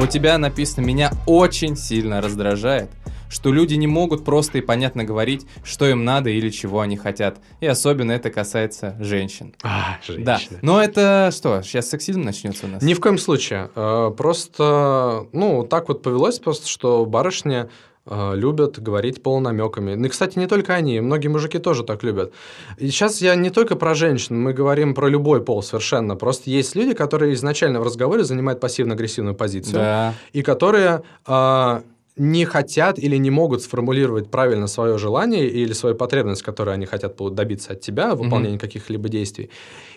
S1: У тебя написано «Меня очень сильно раздражает, что люди не могут просто и понятно говорить, что им надо или чего они хотят. И особенно это касается женщин».
S2: А,
S1: Да, но это что, сейчас сексизм начнется у нас?
S2: Ни в коем случае. Э, Просто, ну, так вот повелось просто, что барышни э, любят говорить полунамеками. Ну, и, кстати, не только они, многие мужики тоже так любят. И сейчас я не только про женщин, мы говорим про любой пол совершенно. Просто есть люди, которые изначально в разговоре занимают пассивно-агрессивную позицию,
S1: Да.
S2: и которые... э, не хотят или не могут сформулировать правильно свое желание или свою потребность, которую они хотят добиться от тебя, выполнение mm-hmm. каких-либо действий.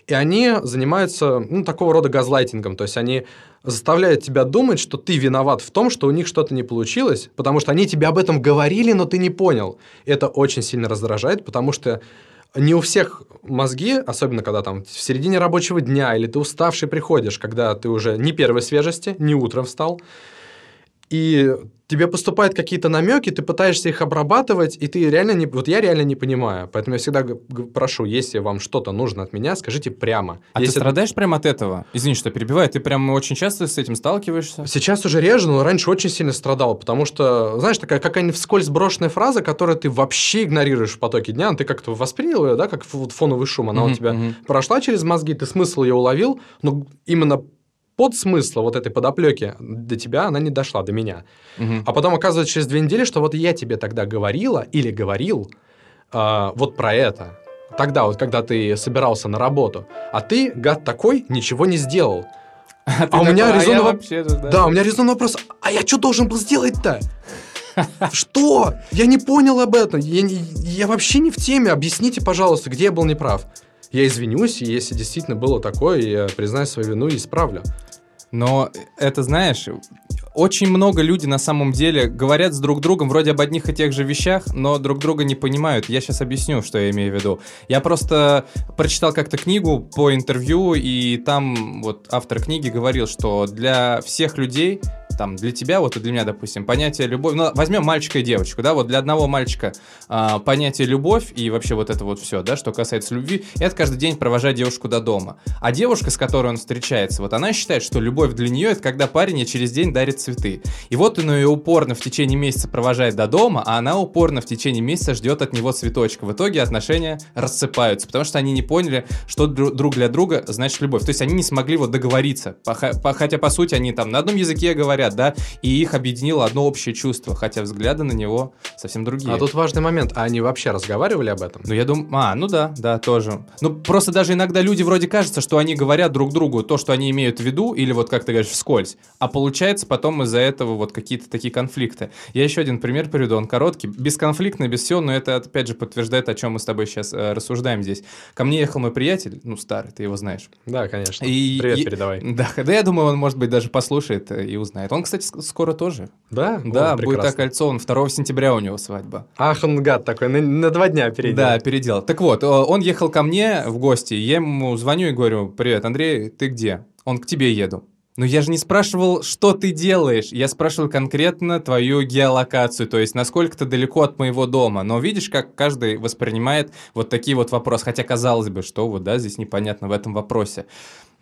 S2: И они занимаются ну, такого рода газлайтингом, то есть они заставляют тебя думать, что ты виноват в том, что у них что-то не получилось, потому что они тебе об этом говорили, но ты не понял. Это очень сильно раздражает, потому что не у всех мозги, особенно когда там в середине рабочего дня или ты уставший приходишь, когда ты уже не первой свежести, не утром встал, и тебе поступают какие-то намеки, ты пытаешься их обрабатывать, и ты реально не... Вот я реально не понимаю. Поэтому я всегда прошу, если вам что-то нужно от меня, скажите прямо.
S1: А
S2: если
S1: ты страдаешь это... прямо от этого? Извини, что перебиваю. Ты прям очень часто с этим сталкиваешься?
S2: Сейчас уже реже, но раньше очень сильно страдал, потому что, знаешь, такая какая-нибудь вскользь брошенная фраза, которую ты вообще игнорируешь в потоке дня, ты как-то воспринял ее, да, как фоновый шум, она mm-hmm, у тебя mm-hmm. прошла через мозги, ты смысл ее уловил, но именно подсмысла вот этой подоплеки до тебя она не дошла, до меня. Угу. А потом оказывается через две недели, что вот я тебе тогда говорила или говорил э, вот про это. Тогда вот, когда ты собирался на работу. А ты, гад такой, ничего не сделал. А, а у меня а резонный вопрос... Да. да, у меня резонный вопрос. А я что должен был сделать-то? Что? Я не понял об этом. Я, я вообще не в теме. Объясните, пожалуйста, где я был неправ я извинюсь, и если действительно было такое, я признаю свою вину и исправлю.
S1: Но это, знаешь, очень много людей на самом деле говорят с друг другом вроде об одних и тех же вещах, но друг друга не понимают. Я сейчас объясню, что я имею в виду. Я просто прочитал как-то книгу по интервью, и там вот автор книги говорил, что для всех людей там для тебя, вот и для меня, допустим, понятие любовь, ну, возьмем мальчика и девочку, да, вот для одного мальчика а, понятие любовь и вообще вот это вот все, да, что касается любви, это каждый день провожать девушку до дома. А девушка, с которой он встречается, вот она считает, что любовь для нее это когда парень ей через день дарит цветы. И вот он ее упорно в течение месяца провожает до дома, а она упорно в течение месяца ждет от него цветочка. В итоге отношения рассыпаются, потому что они не поняли, что друг для друга значит любовь. То есть они не смогли вот договориться, хотя по сути они там на одном языке говорят, говорят, да, и их объединило одно общее чувство, хотя взгляды на него совсем другие.
S2: А тут важный момент, а они вообще разговаривали об этом?
S1: Ну, я думаю, а, ну да, да, тоже. Ну, просто даже иногда люди вроде кажется, что они говорят друг другу то, что они имеют в виду, или вот, как ты говоришь, вскользь, а получается потом из-за этого вот какие-то такие конфликты. Я еще один пример приведу, он короткий, бесконфликтный, без всего, но это, опять же, подтверждает, о чем мы с тобой сейчас э, рассуждаем здесь. Ко мне ехал мой приятель, ну, старый, ты его знаешь.
S2: Да, конечно. И, Привет и, передавай.
S1: Да, да, я думаю, он, может быть, даже послушает э, и узнает. Он, кстати, скоро тоже.
S2: Да?
S1: Да, О, будет окольцован. 2 сентября у него свадьба.
S2: Ах, он гад такой, на, на два дня переделал.
S1: Да, переделал. Так вот, он ехал ко мне в гости, я ему звоню и говорю, привет, Андрей, ты где? Он к тебе еду. Но я же не спрашивал, что ты делаешь. Я спрашивал конкретно твою геолокацию, то есть насколько ты далеко от моего дома. Но видишь, как каждый воспринимает вот такие вот вопросы. Хотя казалось бы, что вот, да, здесь непонятно в этом вопросе.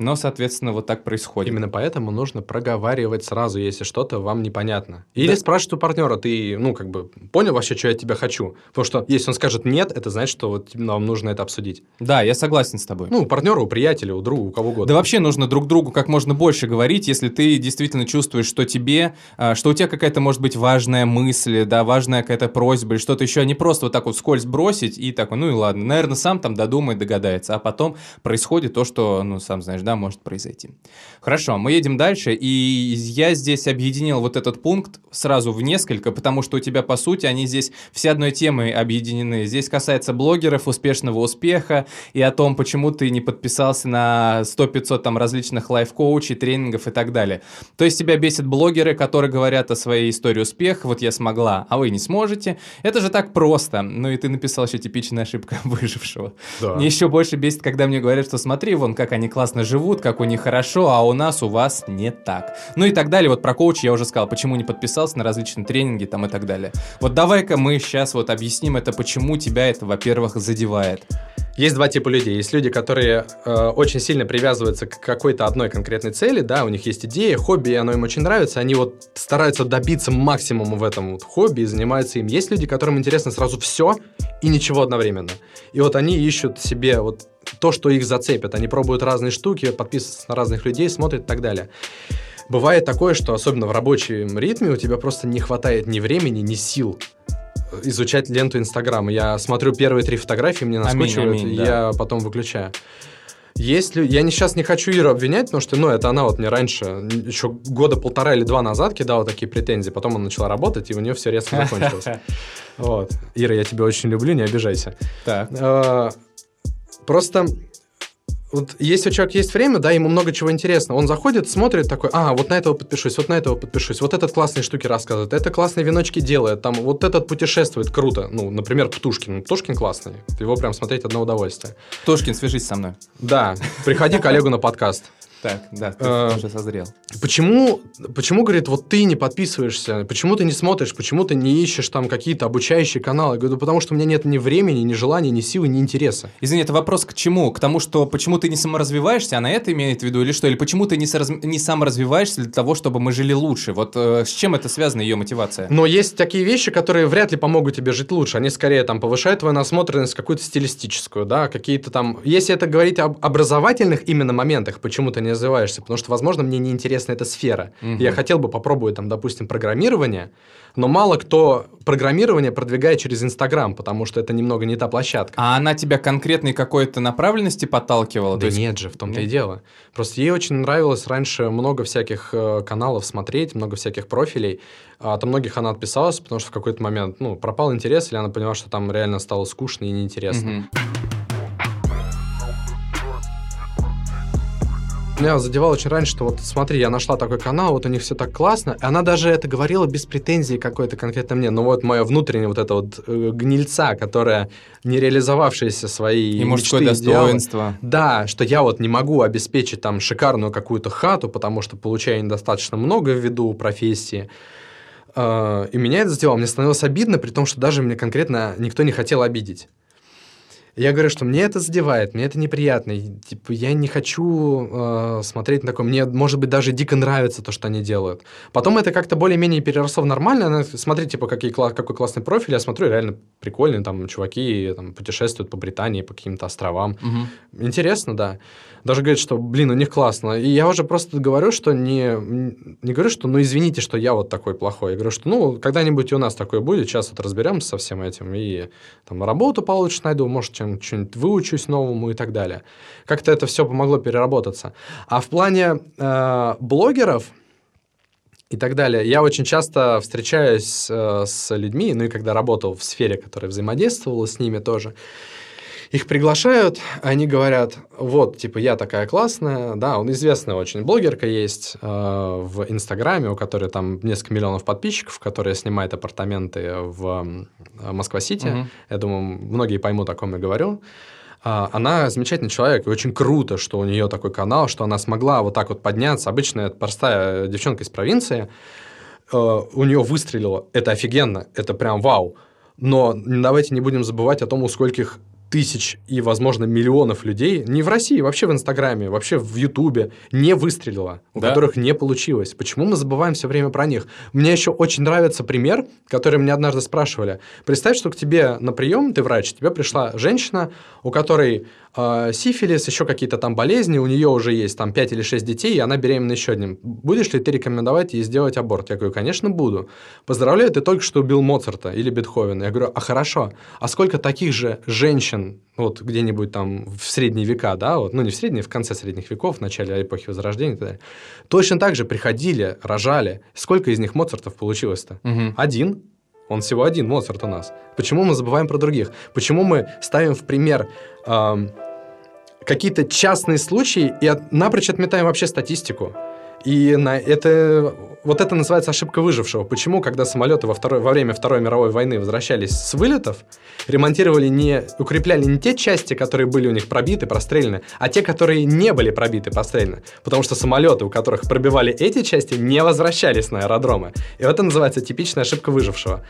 S1: Но, соответственно, вот так происходит.
S2: Именно поэтому нужно проговаривать сразу, если что-то вам непонятно. Или да. спрашивать у партнера, ты, ну, как бы, понял вообще, что я от тебя хочу? Потому что если он скажет нет, это значит, что вот нам нужно это обсудить.
S1: Да, я согласен с тобой.
S2: Ну, у партнера, у приятеля, у друга, у кого угодно.
S1: Да вообще нужно друг другу как можно больше говорить, если ты действительно чувствуешь, что тебе, а, что у тебя какая-то, может быть, важная мысль, да, важная какая-то просьба или что-то еще, а не просто вот так вот скользь бросить и так, ну и ладно, наверное, сам там додумает, догадается, а потом происходит то, что, ну, сам знаешь, да, да, может произойти. Хорошо, мы едем дальше, и я здесь объединил вот этот пункт сразу в несколько, потому что у тебя, по сути, они здесь все одной темой объединены. Здесь касается блогеров, успешного успеха и о том, почему ты не подписался на 100-500 там различных лайф-коучей, тренингов и так далее. То есть тебя бесит блогеры, которые говорят о своей истории успеха, вот я смогла, а вы не сможете. Это же так просто. Ну и ты написал еще типичная ошибка выжившего. Да. Мне еще больше бесит, когда мне говорят, что смотри, вон, как они классно живут, живут, как у них хорошо, а у нас, у вас не так. Ну и так далее. Вот про коуч я уже сказал, почему не подписался на различные тренинги там и так далее. Вот давай-ка мы сейчас вот объясним это, почему тебя это, во-первых, задевает.
S2: Есть два типа людей. Есть люди, которые э, очень сильно привязываются к какой-то одной конкретной цели, да, у них есть идея, хобби, и оно им очень нравится, они вот стараются добиться максимума в этом вот хобби и занимаются им. Есть люди, которым интересно сразу все и ничего одновременно. И вот они ищут себе вот то, что их зацепит. Они пробуют разные штуки, подписываются на разных людей, смотрят и так далее. Бывает такое, что особенно в рабочем ритме у тебя просто не хватает ни времени, ни сил изучать ленту Инстаграма. Я смотрю первые три фотографии, мне наскучивают, аминь, аминь, да. я потом выключаю. Есть ли... Я не, сейчас не хочу Иру обвинять, потому что, ну, это она вот мне раньше, еще года полтора или два назад кидала такие претензии, потом она начала работать, и у нее все резко закончилось. Вот. Ира, я тебя очень люблю, не обижайся.
S1: Так.
S2: Просто вот если у человека есть время, да, ему много чего интересного. Он заходит, смотрит такой, а, вот на этого подпишусь, вот на этого подпишусь, вот этот классные штуки рассказывает, это классные веночки делает, там, вот этот путешествует, круто. Ну, например, Птушкин. Птушкин классный. Его прям смотреть одно удовольствие.
S1: Птушкин, свяжись со мной.
S2: Да, приходи к Олегу на подкаст.
S1: Так, да, ты
S2: Э,
S1: уже созрел.
S2: Почему, почему, говорит, вот ты не подписываешься, почему ты не смотришь, почему ты не ищешь там какие-то обучающие каналы? Я говорю, «Да потому что у меня нет ни времени, ни желания, ни силы, ни интереса.
S1: Извини, это вопрос к чему? К тому, что почему ты не саморазвиваешься, она это имеет в виду, или что? Или почему ты не, сораз- не саморазвиваешься для того, чтобы мы жили лучше? Вот э, с чем это связано, ее мотивация?
S2: Но есть такие вещи, которые вряд ли помогут тебе жить лучше. Они скорее там повышают твою насмотренность какую-то стилистическую, да, какие-то там... Если это говорить об образовательных именно моментах, почему ты не развиваешься, потому что, возможно, мне не интересна эта сфера.
S1: Мгм.
S2: Я хотел бы попробовать там, допустим, программирование, но мало кто программирование продвигает через Инстаграм, потому что это немного не та площадка.
S1: А она тебя конкретной какой-то направленности подталкивала?
S2: Да
S1: То есть-
S2: нет же, в том-то и
S1: Нет?
S2: дело. Просто ей очень нравилось раньше много всяких э, каналов смотреть, много всяких профилей. А От многих она отписалась, потому что в какой-то момент ну, пропал интерес, или она поняла, что там реально стало скучно и неинтересно.
S1: Мгм.
S2: Меня задевало очень раньше, что вот смотри, я нашла такой канал, вот у них все так классно. И она даже это говорила без претензии какой-то конкретно мне. Но вот мое внутреннее вот это вот э, гнильца, которая не реализовавшаяся свои
S1: И мужское
S2: мечты, идеалы.
S1: достоинство.
S2: Да, что я вот не могу обеспечить там шикарную какую-то хату, потому что получаю недостаточно много ввиду профессии. Э, И меня это задевало. Мне становилось обидно, при том, что даже мне конкретно никто не хотел обидеть. Я говорю, что мне это задевает, мне это неприятно. и, типа, я не хочу э, смотреть на такое. Мне, может быть, даже дико нравится то, что они делают. Потом это как-то более-менее переросло в нормально. Она, Смотри, типа, какие, какой классный профиль. Я смотрю, реально прикольные там чуваки там, путешествуют по Британии, по каким-то островам.
S1: Мгм.
S2: Интересно, да. Даже говорит, что, блин, у них классно. И я уже просто говорю, что не, не говорю, что, ну, извините, что я вот такой плохой. Я говорю, что, ну, когда-нибудь и у нас такое будет, сейчас вот разберемся со всем этим, и там работу получше найду, может, чем что-нибудь выучусь новому и так далее. Как-то это все помогло переработаться. А в плане э, блогеров и так далее, я очень часто встречаюсь э, с людьми, ну и когда работал в сфере, которая взаимодействовала с ними тоже, их приглашают, они говорят, вот, типа, я такая классная, да, он известная очень блогерка есть э, в Инстаграме, у которой там несколько миллионов подписчиков, которая снимает апартаменты в м, Москва-Сити.
S1: Мгм.
S2: Я думаю, многие поймут, о ком я говорю. А, Она замечательный человек, и очень круто, что у нее такой канал, что она смогла вот так вот подняться. Обычно это простая девчонка из провинции, э, у нее выстрелило. Это офигенно, это прям вау. Но давайте не будем забывать о том, у скольких тысяч и, возможно, миллионов людей, не в России, вообще в Инстаграме, вообще в Ютубе, не выстрелило, у
S1: Да.
S2: которых не получилось. Почему мы забываем все время про них? Мне еще очень нравится пример, который мне однажды спрашивали. Представь, что к тебе на прием, ты врач, тебе пришла женщина, у которой сифилис, еще какие-то там болезни, у нее уже есть там 5 или 6 детей, и она беременна еще одним. Будешь ли ты рекомендовать ей сделать аборт? Я говорю, конечно, буду. Поздравляю, ты только что убил Моцарта или Бетховена. Я говорю, а хорошо, а сколько таких же женщин, вот где-нибудь там в средние века, да, вот, ну не в средние, в конце средних веков, в начале эпохи Возрождения и так далее, точно так же приходили, рожали. Сколько из них Моцартов получилось-то?
S1: Мгм.
S2: Один. Он всего один, Моцарт у нас. Почему мы забываем про других? Почему мы ставим в пример ам, какие-то частные случаи и от- напрочь отметаем вообще статистику? И на это, вот это называется ошибка выжившего. Почему, когда самолеты во, второй, во время Второй мировой войны возвращались с вылетов, ремонтировали не, укрепляли не те части, которые были у них пробиты, прострелены, а те, которые не были пробиты, прострелены. Потому что самолеты, у которых пробивали эти части, не возвращались на аэродромы. И это называется типичная ошибка выжившего.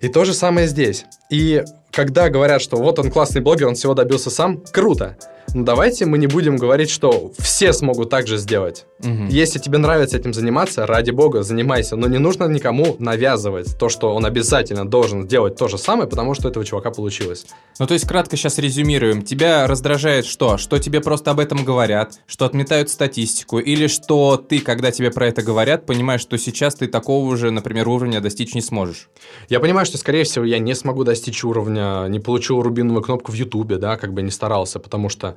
S2: И то же самое здесь. И когда говорят, что вот он классный блогер, он всего добился сам, круто. Но давайте мы не будем говорить, что все смогут так же сделать.
S1: Мгм.
S2: Если тебе нравится этим заниматься, ради бога, занимайся. Но не нужно никому навязывать то, что он обязательно должен делать то же самое, потому что этого чувака получилось.
S1: Ну, то есть, кратко сейчас резюмируем. Тебя раздражает что? Что тебе просто об этом говорят, что отметают статистику, или что ты, когда тебе про это говорят, понимаешь, что сейчас ты такого же, например, уровня достичь не сможешь?
S2: Я понимаю, что, скорее всего, я не смогу достичь уровня, не получил рубиновую кнопку в Ютубе, да, как бы не старался, потому что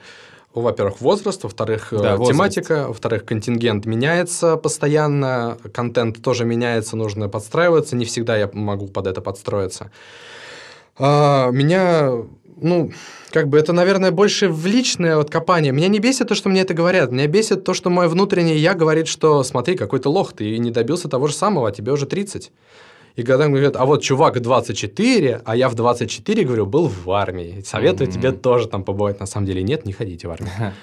S2: во-первых, возраст, во-вторых,
S1: Да,
S2: э,
S1: возраст.
S2: тематика, во-вторых, контингент меняется постоянно, контент тоже меняется, нужно подстраиваться, не всегда я могу под это подстроиться. А, меня, ну, как бы это, наверное, больше в личное вот копание. Меня не бесит то, что мне это говорят, меня бесит то, что мое внутреннее я говорит, что смотри, какой ты лох, ты не добился того же самого, а тебе уже 30. И когда мне говорят, а вот чувак 24, а я в 24, говорю, был в армии. Советую
S1: Мгм.
S2: тебе тоже там побывать. На самом деле нет, не ходите в армию.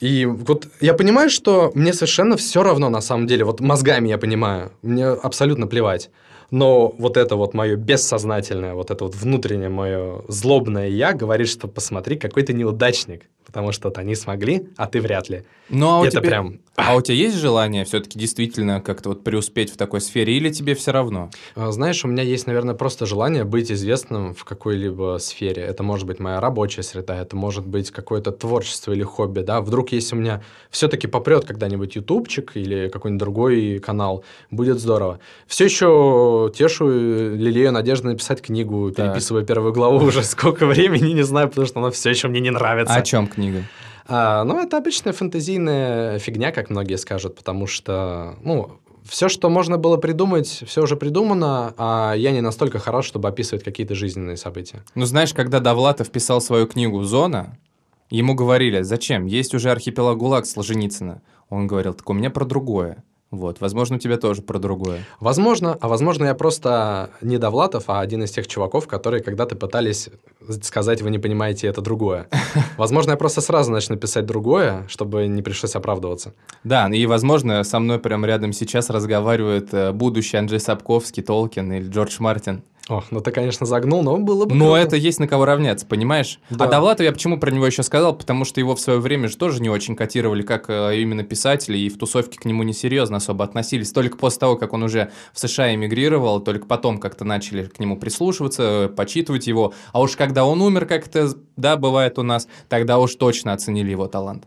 S2: И вот я понимаю, что мне совершенно все равно на самом деле. Вот мозгами я понимаю, мне абсолютно плевать. Но вот это вот мое бессознательное, вот это вот внутреннее мое злобное я говорит, что посмотри, какой ты неудачник. Потому что вот они смогли, а ты вряд ли.
S1: Ну, а у
S2: это
S1: тебя...
S2: прям...
S1: А у тебя есть желание все-таки действительно как-то вот преуспеть в такой сфере, или тебе все равно?
S2: А, Знаешь, у меня есть, наверное, просто желание быть известным в какой-либо сфере. Это может быть моя рабочая среда, это может быть какое-то творчество или хобби, да. Вдруг, если у меня все-таки попрет когда-нибудь ютубчик или какой-нибудь другой канал, будет здорово. Все еще тешу, э, лелею надежду написать книгу,
S1: Так.
S2: переписываю первую главу уже сколько времени, не знаю, потому что она все еще мне не нравится.
S1: А о чем книга?
S2: А, ну, это обычная фантазийная фигня, как многие скажут, потому что, ну, все, что можно было придумать, все уже придумано, а я не настолько хорош, чтобы описывать какие-то жизненные события.
S1: Ну, знаешь, когда Довлатов писал свою книгу «Зона», ему говорили, зачем? Есть уже архипелаг ГУЛАГ Солженицына. Он говорил, так у меня про другое. Вот, возможно, у тебя тоже про другое.
S2: Возможно, а возможно, я просто не Довлатов, а один из тех чуваков, которые когда-то пытались сказать, вы не понимаете, это другое. Возможно, я просто сразу начну писать другое, чтобы не пришлось оправдываться.
S1: Да, и, возможно, со мной прямо рядом сейчас разговаривает э, будущий Анджей Сапковский, Толкин или Джордж Мартин.
S2: О, ну ты, конечно, загнул, но было бы
S1: Но
S2: круто.
S1: это есть на кого равняться, понимаешь?
S2: Да.
S1: А Довлатов я почему про него еще сказал? Потому что его в свое время же тоже не очень котировали как э, именно писателя, и в тусовке к нему несерьезно особо относились. Только после того, как он уже в США эмигрировал, только потом как-то начали к нему прислушиваться, э, почитывать его. А уж когда он умер, как это, да, бывает у нас, тогда уж точно оценили его талант.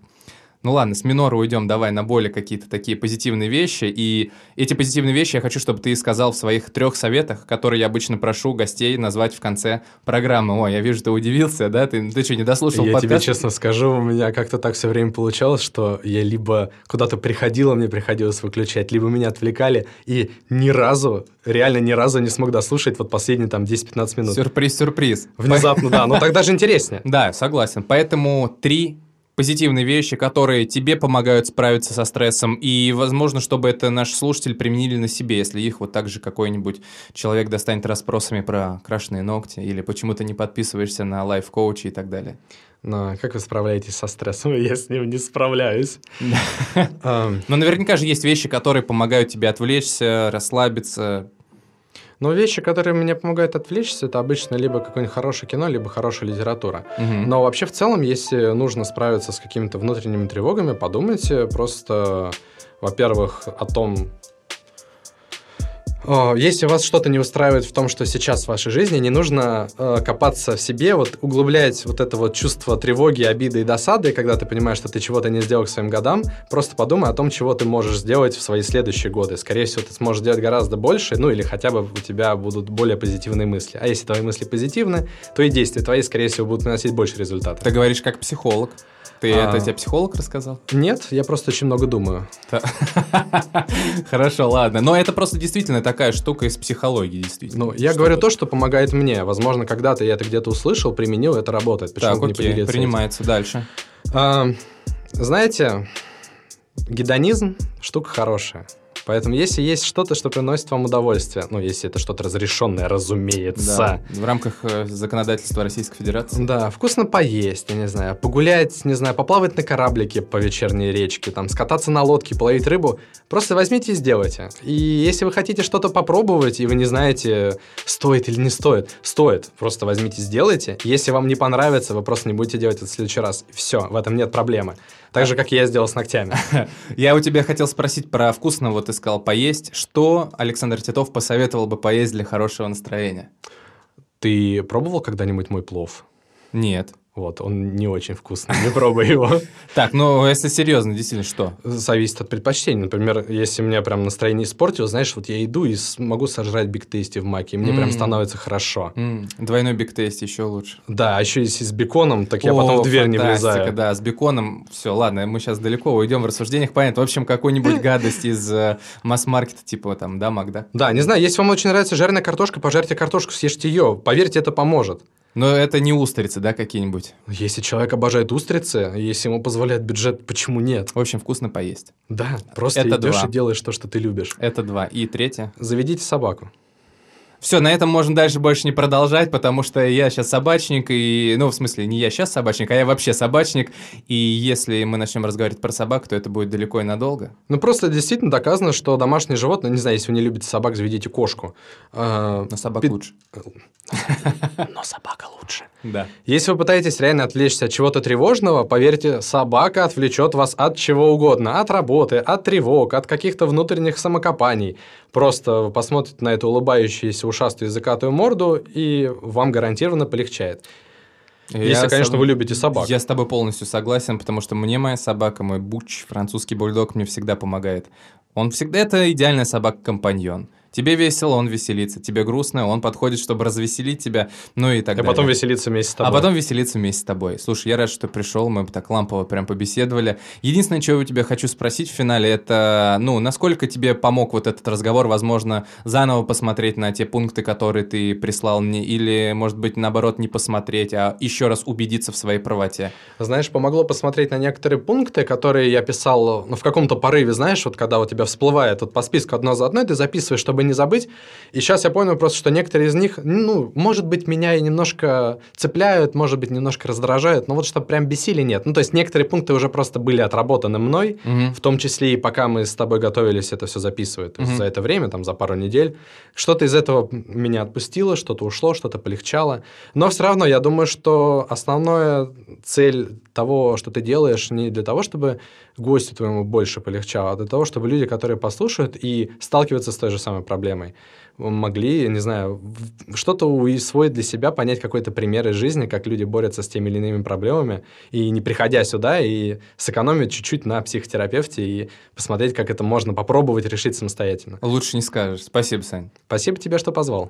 S1: Ну ладно, с минора уйдем, давай на более какие-то такие позитивные вещи. И эти позитивные вещи я хочу, чтобы ты сказал в своих трех советах, которые я обычно прошу гостей назвать в конце программы. Ой, я вижу, ты удивился, да? Ты, ты что, не дослушал
S2: Я тебе
S1: подкаст?
S2: честно скажу, у меня как-то так все время получалось, что я либо куда-то приходил, а мне приходилось выключать, либо меня отвлекали, и ни разу, реально ни разу не смог дослушать вот последние там 10-15 минут.
S1: Сюрприз, сюрприз.
S2: Внезапно, да, но так даже интереснее.
S1: Да, согласен. Поэтому три позитивные вещи, которые тебе помогают справиться со стрессом, и, возможно, чтобы это наши слушатели применили на себе, если их вот так же какой-нибудь человек достанет расспросами про крашеные ногти, или почему ты не подписываешься на лайф-коучи и так далее.
S2: Но как вы справляетесь со стрессом? Я с ним не справляюсь.
S1: Но наверняка же есть вещи, которые помогают тебе отвлечься, расслабиться.
S2: Но вещи, которые мне помогают отвлечься, это обычно либо какое-нибудь хорошее кино, либо хорошая литература.
S1: Мгм.
S2: Но вообще в целом, если нужно справиться с какими-то внутренними тревогами, подумайте просто, во-первых, о том, если вас что-то не устраивает в том, что сейчас в вашей жизни, не нужно э, копаться в себе, вот углублять вот это вот чувство тревоги, обиды и досады, когда ты понимаешь, что ты чего-то не сделал к своим годам, просто подумай о том, чего ты можешь сделать в свои следующие годы. Скорее всего, ты сможешь сделать гораздо больше, ну или хотя бы у тебя будут более позитивные мысли. А если твои мысли позитивны, то и действия твои, скорее всего, будут приносить больше результатов.
S1: Ты говоришь как психолог. Ты
S2: А.
S1: это тебе психолог рассказал?
S2: Нет, я просто очень много думаю.
S1: Хорошо, ладно. Но это просто действительно такая штука из психологии, действительно.
S2: Ну, я говорю то, что помогает мне. Возможно, когда-то я это где-то услышал, применил, это работает. Почему не поделиться
S1: принимается дальше.
S2: Знаете, гедонизм – штука хорошая. Поэтому если есть что-то, что приносит вам удовольствие, ну, если это что-то разрешенное, разумеется,
S1: Да, в рамках э, законодательства Российской Федерации.
S2: Да, вкусно поесть, я не знаю, погулять, не знаю, поплавать на кораблике по вечерней речке, там, скататься на лодке, половить рыбу. Просто возьмите и сделайте. И если вы хотите что-то попробовать, и вы не знаете, стоит или не стоит, стоит. Просто возьмите, сделайте. Если вам не понравится, вы просто не будете делать это в следующий раз. Все, в этом нет проблемы. Так же, как я сделал с ногтями.
S1: Я у тебя хотел спросить про вкусно, вот ты сказал поесть. Что Александр Титов посоветовал бы поесть для хорошего настроения?
S2: Ты пробовал когда-нибудь мой плов?
S1: Нет.
S2: Вот, он не очень вкусный, не пробуй его.
S1: Так, ну, если серьезно, действительно, что?
S2: Зависит от предпочтений. Например, если у меня прям настроение испортилось, знаешь, вот я иду и могу сожрать биг тейсти в маке, и мне прям становится хорошо.
S1: Двойной биг тейсти еще лучше.
S2: Да, а еще если с беконом, так я потом в дверь не влезаю.
S1: Да, с беконом, все, ладно, мы сейчас далеко уйдем в рассуждениях, понятно. В общем, какую-нибудь гадость из э, масс-маркета, типа там, да, Мак, да?
S2: Да, не знаю, если вам очень нравится жареная картошка, пожарьте картошку, съешьте ее. Поверьте, это поможет.
S1: Но это не устрицы, да, какие-нибудь?
S2: Если человек обожает устрицы, если ему позволяет бюджет, почему нет?
S1: В общем, вкусно поесть.
S2: Да, просто это идешь два. и делаешь то, что ты любишь.
S1: Это два. И третье?
S2: Заведите собаку.
S1: Все, на этом можно дальше больше не продолжать, потому что я сейчас собачник, и, ну, в смысле, не я сейчас собачник, а я вообще собачник, и если мы начнем разговаривать про собак, то это будет далеко и надолго.
S2: Ну, просто действительно доказано, что домашние животные, не знаю, если вы не любите собак, заведите кошку.
S1: А, Но собак Пи... лучше.
S2: Но собака лучше.
S1: Да.
S2: Если вы пытаетесь реально отвлечься от чего-то тревожного, поверьте, собака отвлечет вас от чего угодно. От работы, от тревог, от каких-то внутренних самокопаний. Просто вы посмотрите на эту улыбающуюся ушастую языкатую морду, и вам гарантированно полегчает. Я Если, конечно, с... вы любите собак.
S1: Я с тобой полностью согласен, потому что мне моя собака, мой буч, французский бульдог, мне всегда помогает. Он всегда это идеальная собака-компаньон. Тебе весело, он веселится. Тебе грустно, он подходит, чтобы развеселить тебя, ну и так
S2: а
S1: далее.
S2: А потом веселиться вместе с тобой.
S1: А потом веселиться вместе с тобой. Слушай, я рад, что пришел, мы так лампово прям побеседовали. Единственное, что я у тебя хочу спросить в финале, это, ну, насколько тебе помог вот этот разговор, возможно, заново посмотреть на те пункты, которые ты прислал мне, или, может быть, наоборот, не посмотреть, а еще раз убедиться в своей правоте?
S2: Знаешь, помогло посмотреть на некоторые пункты, которые я писал, ну, в каком-то порыве, знаешь, вот когда у тебя всплывает вот по списку одно за одной, ты записываешь, чтобы чтобы не забыть. И сейчас я понял просто, что некоторые из них, ну, может быть, меня и немножко цепляют, может быть, немножко раздражают, но вот чтобы прям бесили, нет. Ну, то есть некоторые пункты уже просто были отработаны мной, угу. в том числе и пока мы с тобой готовились это все записывать. Угу. за это время, там, за пару недель. Что-то из этого меня отпустило, что-то ушло, что-то полегчало. Но все равно я думаю, что основная цель того, что ты делаешь, не для того, чтобы гостю твоему больше полегчало, а для того, чтобы люди, которые послушают и сталкиваются с той же самой проблемой, могли, не знаю, что-то усвоить для себя, понять какой-то пример из жизни, как люди борются с теми или иными проблемами, и не приходя сюда, и сэкономить чуть-чуть на психотерапевте, и посмотреть, как это можно попробовать решить самостоятельно.
S1: Лучше не скажешь. Спасибо, Сань.
S2: Спасибо тебе, что позвал.